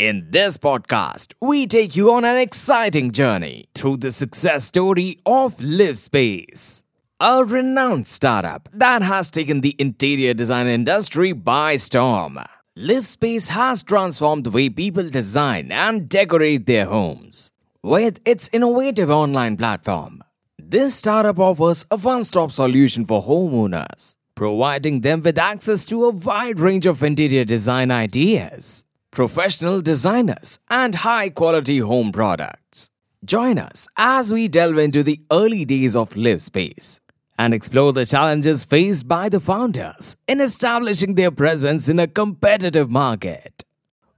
In this podcast, we take you on an exciting journey through the success story of Livspace, a renowned startup that has taken the interior design industry by storm. Livspace has transformed the way people design and decorate their homes. With its innovative online platform, this startup offers a one stop solution for homeowners, providing them with access to a wide range of interior design ideas professional designers, and high quality home products. Join us as we delve into the early days of Livspace and explore the challenges faced by the founders in establishing their presence in a competitive market.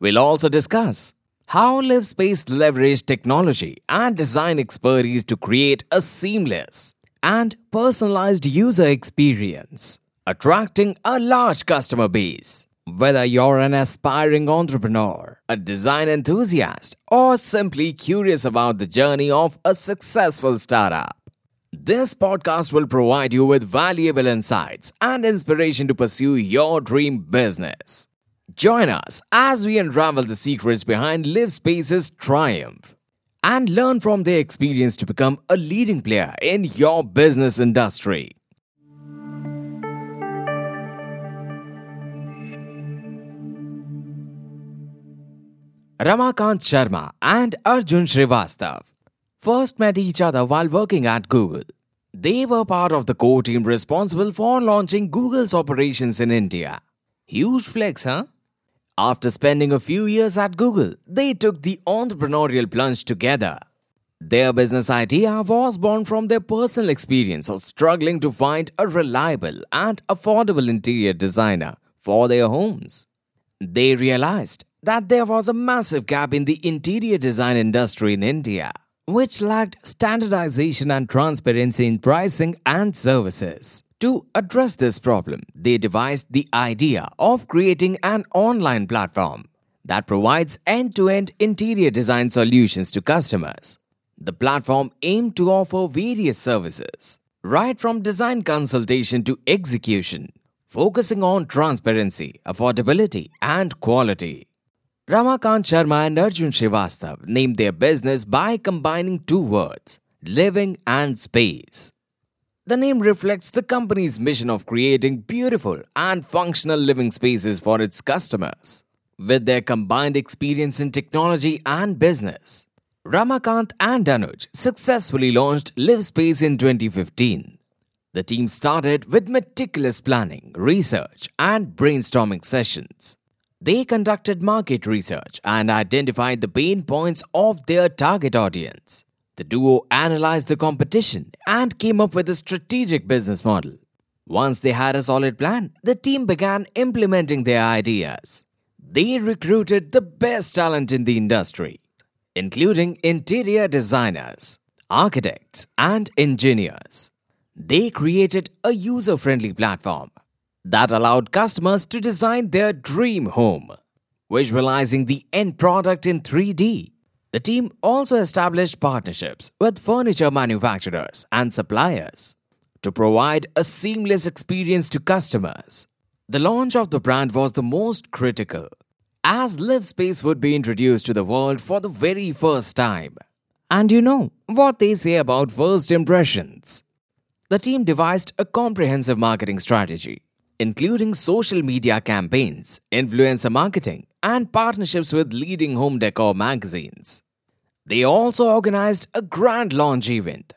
We'll also discuss how Livspace leveraged technology and design expertise to create a seamless and personalized user experience, attracting a large customer base. Whether you're an aspiring entrepreneur, a design enthusiast, or simply curious about the journey of a successful startup, this podcast will provide you with valuable insights and inspiration to pursue your dream business. Join us as we unravel the secrets behind Livspace's triumph and learn from their experience to become a leading player in your business industry. Ramakant Sharma and Arjun Srivastav first met each other while working at Google. They were part of the core team responsible for launching Google's operations in India. Huge flex, huh? After spending a few years at Google, they took the entrepreneurial plunge together. Their business idea was born from their personal experience of struggling to find a reliable and affordable interior designer for their homes. They realized that there was a massive gap in the interior design industry in India, which lacked standardization and transparency in pricing and services. To address this problem, they devised the idea of creating an online platform that provides end to end interior design solutions to customers. The platform aimed to offer various services, right from design consultation to execution, focusing on transparency, affordability, and quality. Ramakant Sharma and Arjun Srivastav named their business by combining two words, living and space. The name reflects the company's mission of creating beautiful and functional living spaces for its customers. With their combined experience in technology and business, Ramakant and Anuj successfully launched Livspace in 2015. The team started with meticulous planning, research, and brainstorming sessions. They conducted market research and identified the pain points of their target audience. The duo analyzed the competition and came up with a strategic business model. Once they had a solid plan, the team began implementing their ideas. They recruited the best talent in the industry, including interior designers, architects, and engineers. They created a user friendly platform that allowed customers to design their dream home, visualizing the end product in 3D. The team also established partnerships with furniture manufacturers and suppliers to provide a seamless experience to customers. The launch of the brand was the most critical, as Livspace would be introduced to the world for the very first time. And you know what they say about first impressions. The team devised a comprehensive marketing strategy including social media campaigns, influencer marketing, and partnerships with leading home decor magazines. They also organized a grand launch event,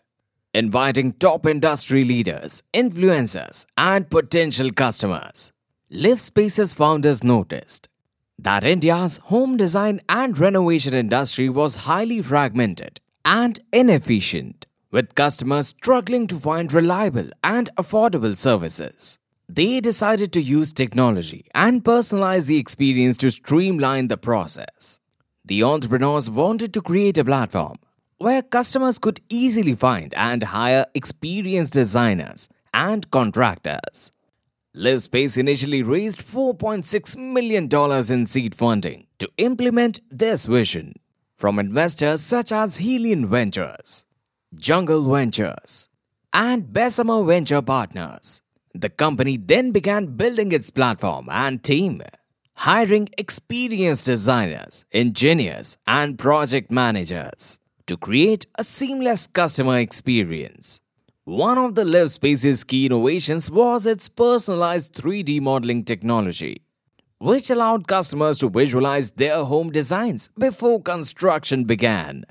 inviting top industry leaders, influencers, and potential customers. Livspace's founders noticed that India's home design and renovation industry was highly fragmented and inefficient, with customers struggling to find reliable and affordable services. They decided to use technology and personalize the experience to streamline the process. The entrepreneurs wanted to create a platform where customers could easily find and hire experienced designers and contractors. Livspace initially raised $4.6 million in seed funding to implement this vision from investors such as Helion Ventures, Jungle Ventures, and Bessemer Venture Partners. The company then began building its platform and team. hiring experienced designers, engineers, and project managers to create a seamless customer experience. One of the LivSpace's key innovations was its personalized 3D modeling technology, which allowed customers to visualize their home designs before construction began.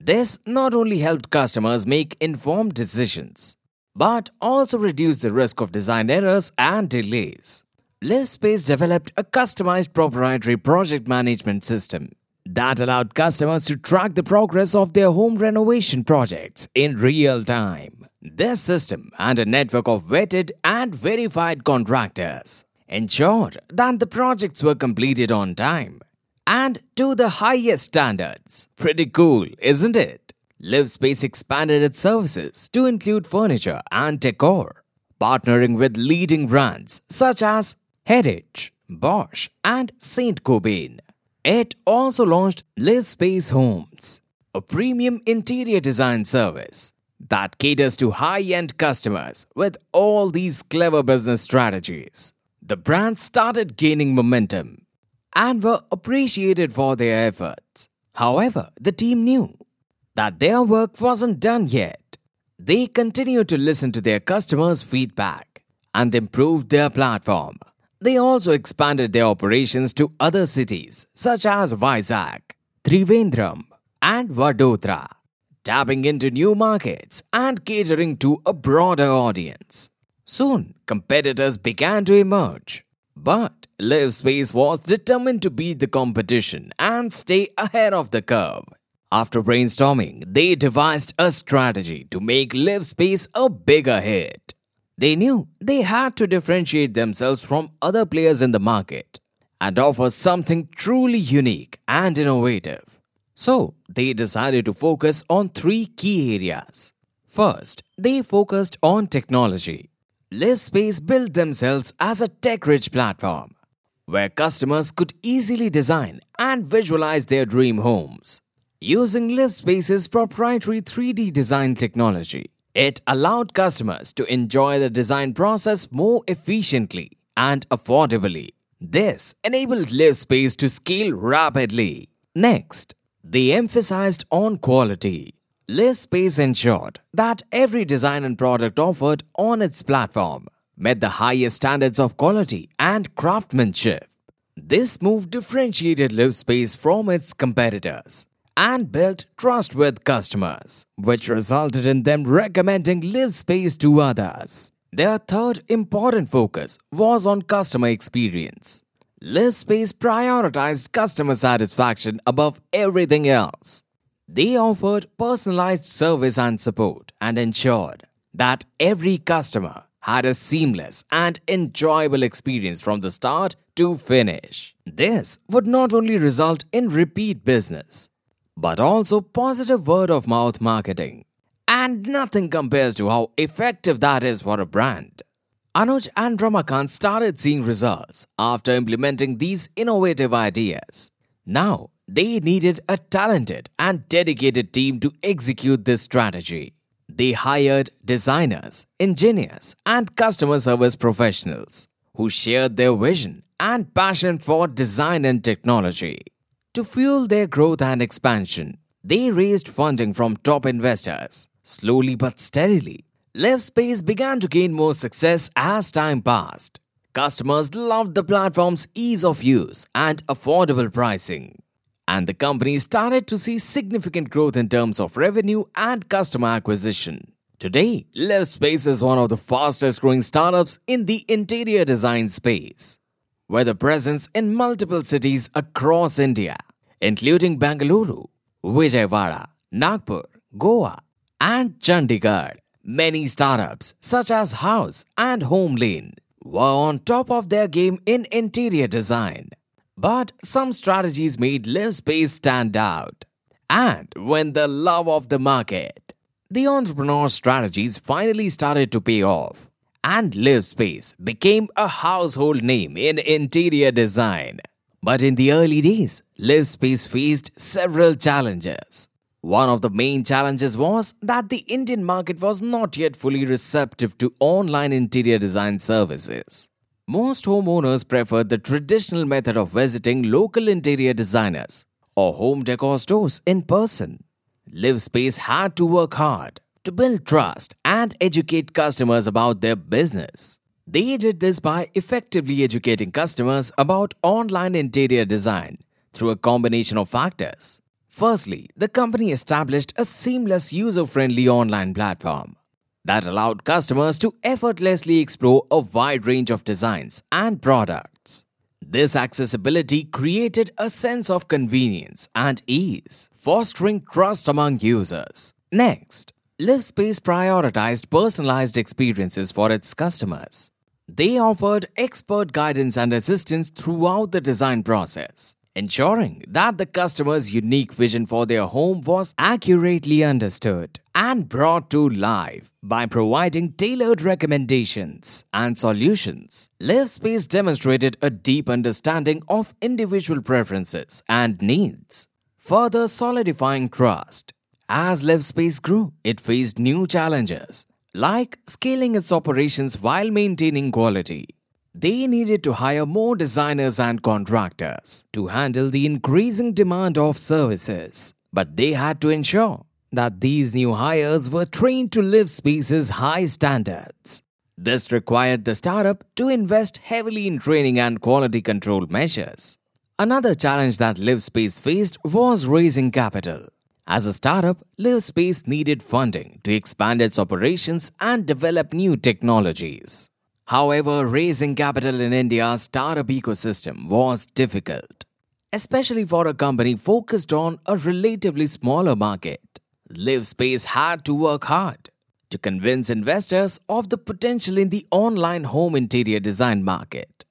This not only helped customers make informed decisions, but also reduced the risk of design errors and delays. LivSpace developed a customized proprietary project management system that allowed customers to track the progress of their home renovation projects in real time. This system and a network of vetted and verified contractors ensured that the projects were completed on time and to the highest standards. Pretty cool, isn't it? LivSpace expanded its services to include furniture and decor, partnering with leading brands such as Hettich, Bosch, and Saint-Gobain. It also launched LivSpace Homes, a premium interior design service that caters to high end customers with all these clever business strategies. The brand started gaining momentum and were appreciated for their efforts. However, the team knew that their work wasn't done yet. They continued to listen to their customers' feedback and improved their platform. They also expanded their operations to other cities such as Vizag, Trivandrum, and Vadodara, tapping into new markets and catering to a broader audience. Soon, competitors began to emerge, but Livspace was determined to beat the competition and stay ahead of the curve. After brainstorming, they devised a strategy to make LivSpace a bigger hit. They knew they had to differentiate themselves from other players in the market and offer something truly unique and innovative. So, they decided to focus on three key areas. First, they focused on technology. LivSpace built themselves as a tech rich platform where customers could easily design and visualize their dream homes. Using LivSpace's proprietary 3D design technology, it allowed customers to enjoy the design process more efficiently and affordably. This enabled LivSpace to scale rapidly. Next, they emphasized on quality. LivSpace ensured that every design and product offered on its platform met the highest standards of quality and craftsmanship. This move differentiated LivSpace from its competitors and built trust with customers, which resulted in them recommending LivSpace to others. Their third important focus was on customer experience. LivSpace prioritized customer satisfaction above everything else. They offered personalized service and support and ensured that every customer had a seamless and enjoyable experience from the start to finish. This would not only result in repeat business, but also positive word of mouth marketing. And nothing compares to how effective that is for a brand. Anuj and Ramakant started seeing results after implementing these innovative ideas. Now, they needed a talented and dedicated team to execute this strategy. They hired designers, engineers, and customer service professionals who shared their vision and passion for design and technology. To fuel their growth and expansion, they raised funding from top investors. Slowly but steadily, LivSpace began to gain more success as time passed. Customers loved the platform's ease of use and affordable pricing. And the company started to see significant growth in terms of revenue and customer acquisition. Today, LivSpace is one of the fastest growing startups in the interior design space, with a presence in multiple cities across India including Bangalore, Vijayawada, Nagpur, Goa, and Chandigarh. Many startups such as House and Home Lane were on top of their game in interior design. But some strategies made LivSpace stand out. And when the love of the market, the entrepreneur strategies finally started to pay off, and LivSpace became a household name in interior design. But in the early days, LivSpace faced several challenges. One of the main challenges was that the Indian market was not yet fully receptive to online interior design services. most homeowners preferred the traditional method of visiting local interior designers or home decor stores in person. Livspace had to work hard to build trust and educate customers about their business. They did this by effectively educating customers about online interior design through a combination of factors. Firstly, the company established a seamless user friendly online platform that allowed customers to effortlessly explore a wide range of designs and products. This accessibility created a sense of convenience and ease, fostering trust among users. Next, Livspace prioritized personalized experiences for its customers. They offered expert guidance and assistance throughout the design process, ensuring that the customer's unique vision for their home was accurately understood and brought to life by providing tailored recommendations and solutions. Livspace demonstrated a deep understanding of individual preferences and needs, further solidifying trust. As Livspace grew, it faced new challenges, like scaling its operations while maintaining quality they needed to hire more designers and contractors to handle the increasing demand of services. But they had to ensure that these new hires were trained to Livspace's high standards. This required the startup to invest heavily in training and quality control measures. Another challenge that Livspace faced was raising capital. As a startup, Livspace needed funding to expand its operations and develop new technologies. However, raising capital in India's startup ecosystem was difficult, especially for a company focused on a relatively smaller market. Livspace had to work hard to convince investors of the potential in the online home interior design market.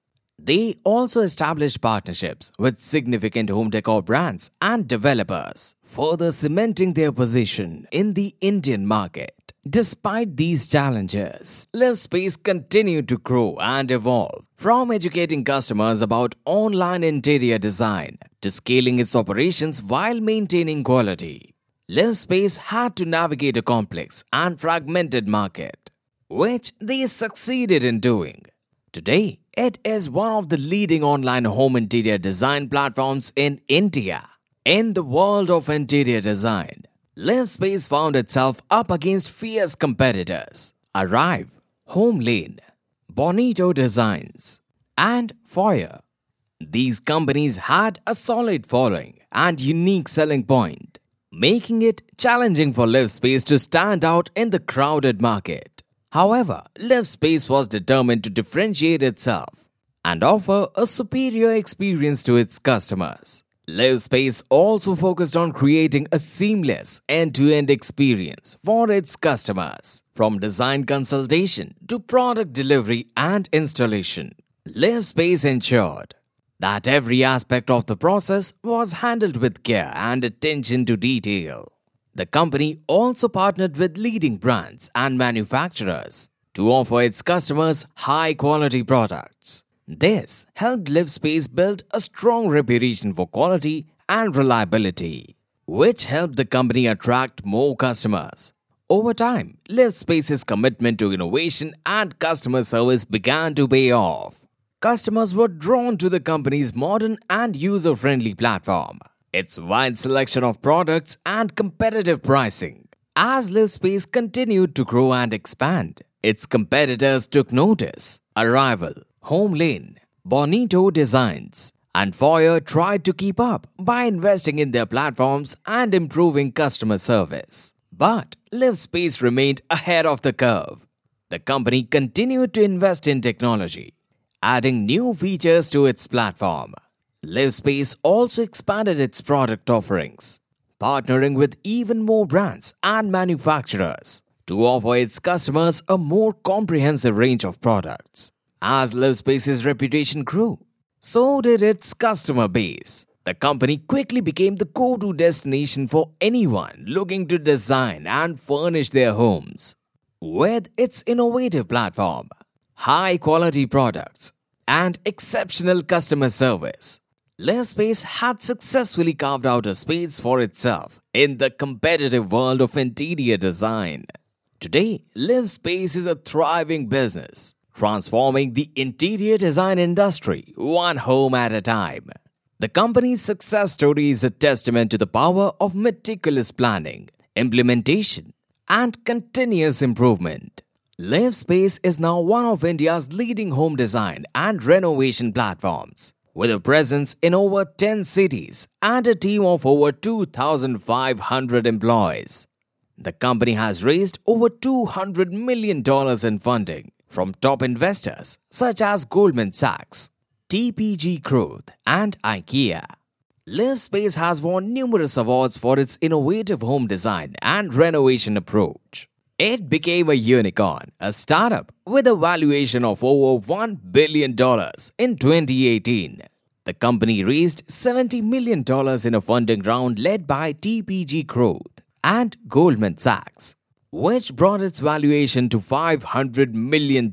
They also established partnerships with significant home decor brands and developers, further cementing their position in the Indian market. Despite these challenges, Livspace continued to grow and evolve, from educating customers about online interior design to scaling its operations while maintaining quality. Livspace had to navigate a complex and fragmented market, which they succeeded in doing. Today, it is one of the leading online home interior design platforms in India. In the world of interior design, Livspace found itself up against fierce competitors Arrivae, Home Lane, Bonito Designs, and Foyer. These companies had a solid following and unique selling point, making it challenging for Livspace to stand out in the crowded market. However, Livspace was determined to differentiate itself and offer a superior experience to its customers. Livspace also focused on creating a seamless end to end experience for its customers, from design consultation to product delivery and installation. Livspace ensured that every aspect of the process was handled with care and attention to detail. The company also partnered with leading brands and manufacturers to offer its customers high quality products. This helped Livspace build a strong reputation for quality and reliability, which helped the company attract more customers. Over time, Livspace's commitment to innovation and customer service began to pay off. Customers were drawn to the company's modern and user friendly platform, its wide selection of products, and competitive pricing. As Livspace continued to grow and expand, its competitors took notice. Arrivae Home Lane, Bonito Designs, and Foyer tried to keep up by investing in their platforms and improving customer service. But Livspace remained ahead of the curve. The company continued to invest in technology, adding new features to its platform. Livspace also expanded its product offerings, partnering with even more brands and manufacturers to offer its customers a more comprehensive range of products. As Livspace's reputation grew, so did its customer base. The company quickly became the go to destination for anyone looking to design and furnish their homes. With its innovative platform, high quality products, and exceptional customer service, Livspace had successfully carved out a space for itself in the competitive world of interior design. Today, Livspace is a thriving business transforming the interior design industry one home at a time. The company's success story is a testament to the power of meticulous planning, implementation, and continuous improvement. Livspace is now one of India's leading home design and renovation platforms. With a presence in over 10 cities and a team of over 2,500 employees, the company has raised over $200 million in funding from top investors such as Goldman Sachs, TPG Growth, and IKEA. Livspace has won numerous awards for its innovative home design and renovation approach. It became a unicorn, a startup with a valuation of over $1 billion in 2018. The company raised $70 million in a funding round led by TPG Growth and Goldman Sachs, which brought its valuation to $500 million.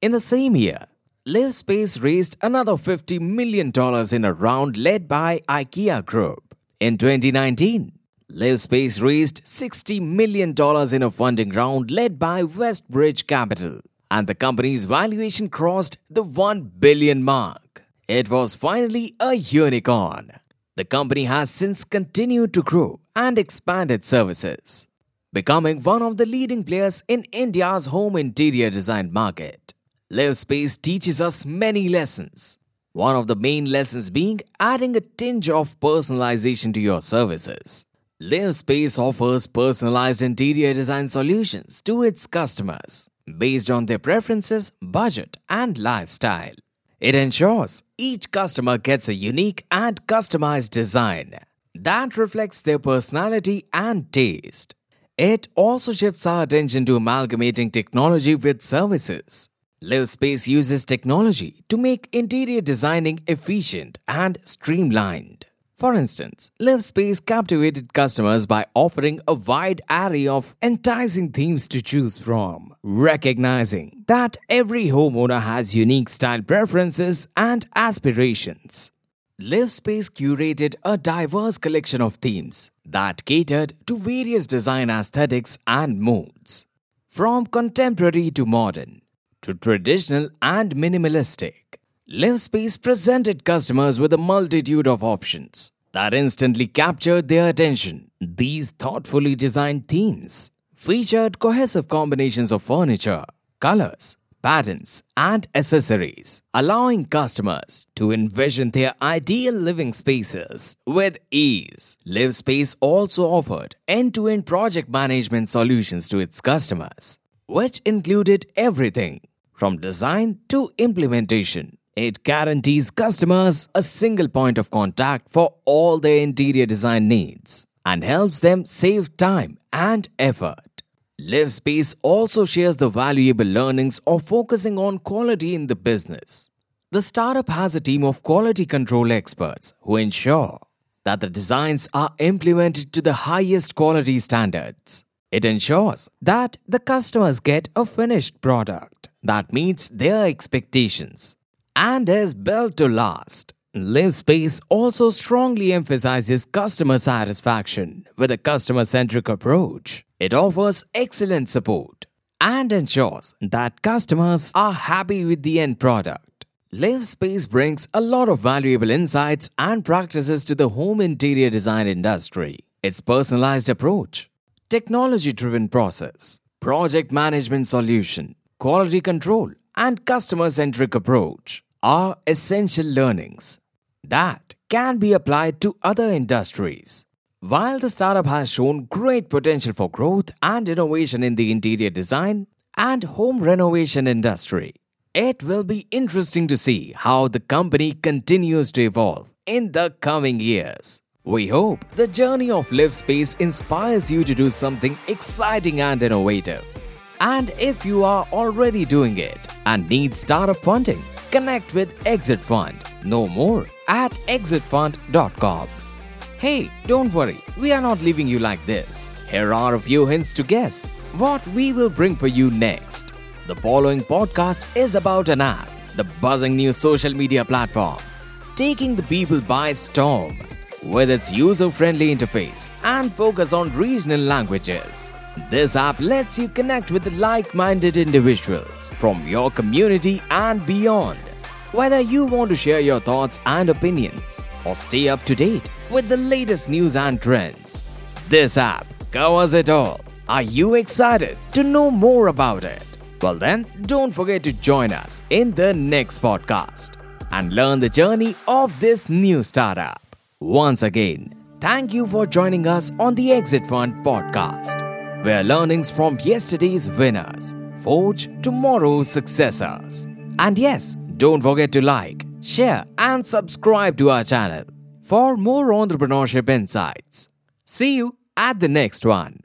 In the same year, Livspace raised another $50 million in a round led by IKEA Group. In 2019, Livspace raised $60 million in a funding round led by Westbridge Capital, and the company's valuation crossed the 1 billion mark. It was finally a unicorn. The company has since continued to grow and expand its services, becoming one of the leading players in India's home interior design market. Livspace teaches us many lessons. One of the main lessons being adding a tinge of personalization to your services. Livspace offers personalized interior design solutions to its customers based on their preferences, budget, and lifestyle. It ensures each customer gets a unique and customized design that reflects their personality and taste. It also shifts our attention to amalgamating technology with services. Livspace uses technology to make interior designing efficient and streamlined. For instance, Livspace captivated customers by offering a wide array of enticing themes to choose from, recognizing that every homeowner has unique style preferences and aspirations. Livspace curated a diverse collection of themes that catered to various design aesthetics and moods, from contemporary to modern, to traditional and minimalistic. Livspace presented customers with a multitude of options that instantly captured their attention. These thoughtfully designed themes featured cohesive combinations of furniture, colors, patterns, and accessories, allowing customers to envision their ideal living spaces with ease. Livspace also offered end to end project management solutions to its customers, which included everything from design to implementation. It guarantees customers a single point of contact for all their interior design needs and helps them save time and effort. Livspace also shares the valuable learnings of focusing on quality in the business. The startup has a team of quality control experts who ensure that the designs are implemented to the highest quality standards. It ensures that the customers get a finished product that meets their expectations and is built to last. Livspace also strongly emphasizes customer satisfaction with a customer centric approach. It offers excellent support and ensures that customers are happy with the end product. Livspace brings a lot of valuable insights and practices to the home interior design industry. Its personalized approach, technology driven process, project management solution, quality control, and customer centric approach are essential learnings that can be applied to other industries. While the startup has shown great potential for growth and innovation in the interior design and home renovation industry, it will be interesting to see how the company continues to evolve in the coming years. We hope the journey of Livspace inspires you to do something exciting and innovative. And if you are already doing it and need startup funding, connect with Exit Fund. Know more at exitfund.com. Hey, don't worry, we are not leaving you like this. Here are a few hints to guess what we will bring for you next. The following podcast is about an app, the buzzing new social media platform, taking the people by storm with its user friendly interface and focus on regional languages. This app lets you connect with like minded individuals from your community and beyond. Whether you want to share your thoughts and opinions or stay up to date with the latest news and trends, this app covers it all. Are you excited to know more about it? Well, then, don't forget to join us in the next podcast and learn the journey of this new startup. Once again, thank you for joining us on the Exit Fund podcast, where learnings from yesterday's winners forge tomorrow's successors. And yes, don't forget to like, share, and subscribe to our channel for more entrepreneurship insights. See you at the next one.